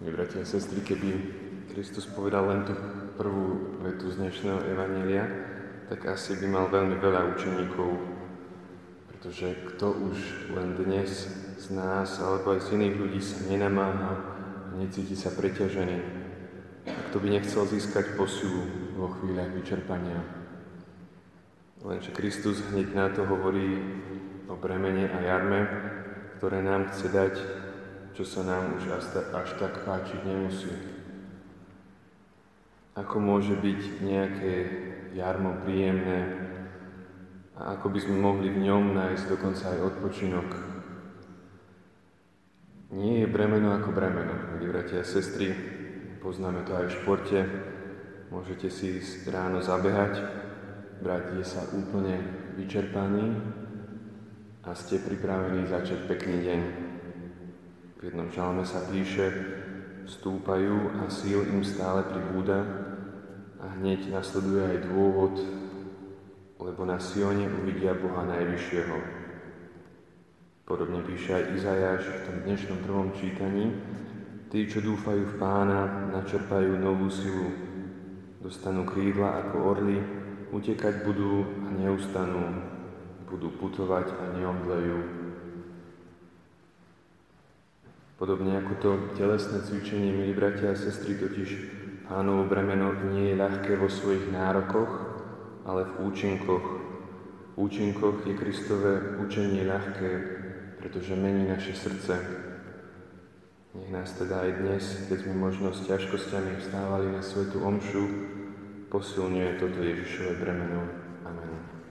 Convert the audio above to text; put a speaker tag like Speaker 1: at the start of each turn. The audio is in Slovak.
Speaker 1: Milí bratia a sestry, keby Kristus povedal len tú prvú vetu z dnešného Evanília, tak asi by mal veľmi veľa učeníkov, pretože kto už len dnes z nás alebo aj z iných ľudí sa nenamáha a necíti sa preťažený, kto by nechcel získať posilu vo chvíľach vyčerpania. Lenže Kristus hneď na to hovorí o bremene a jarme, ktoré nám chce dať čo sa nám už až tak páčiť nemusí. Ako môže byť nejaké jarmo príjemné a ako by sme mohli v ňom nájsť dokonca aj odpočinok. Nie je bremeno ako bremeno, milí bratia a sestry, poznáme to aj v športe. Môžete si ísť ráno zabehať, vrátiť sa úplne vyčerpaní a ste pripravení začať pekný deň. V jednom žalme sa píše, stúpajú a síl im stále pribúda a hneď nasleduje aj dôvod, lebo na Sione uvidia Boha Najvyššieho. Podobne píše aj Izajáš v tom dnešnom prvom čítaní. Tí, čo dúfajú v pána, načerpajú novú silu. Dostanú krídla ako orly, utekať budú a neustanú. Budú putovať a neomdlejú Podobne ako to telesné cvičenie, milí bratia a sestry, totiž pánovo bremeno nie je ľahké vo svojich nárokoch, ale v účinkoch. V účinkoch je Kristové učenie ľahké, pretože mení naše srdce. Nech nás teda aj dnes, keď sme možno s ťažkosťami vstávali na svetu omšu, posilňuje toto Ježišové bremeno.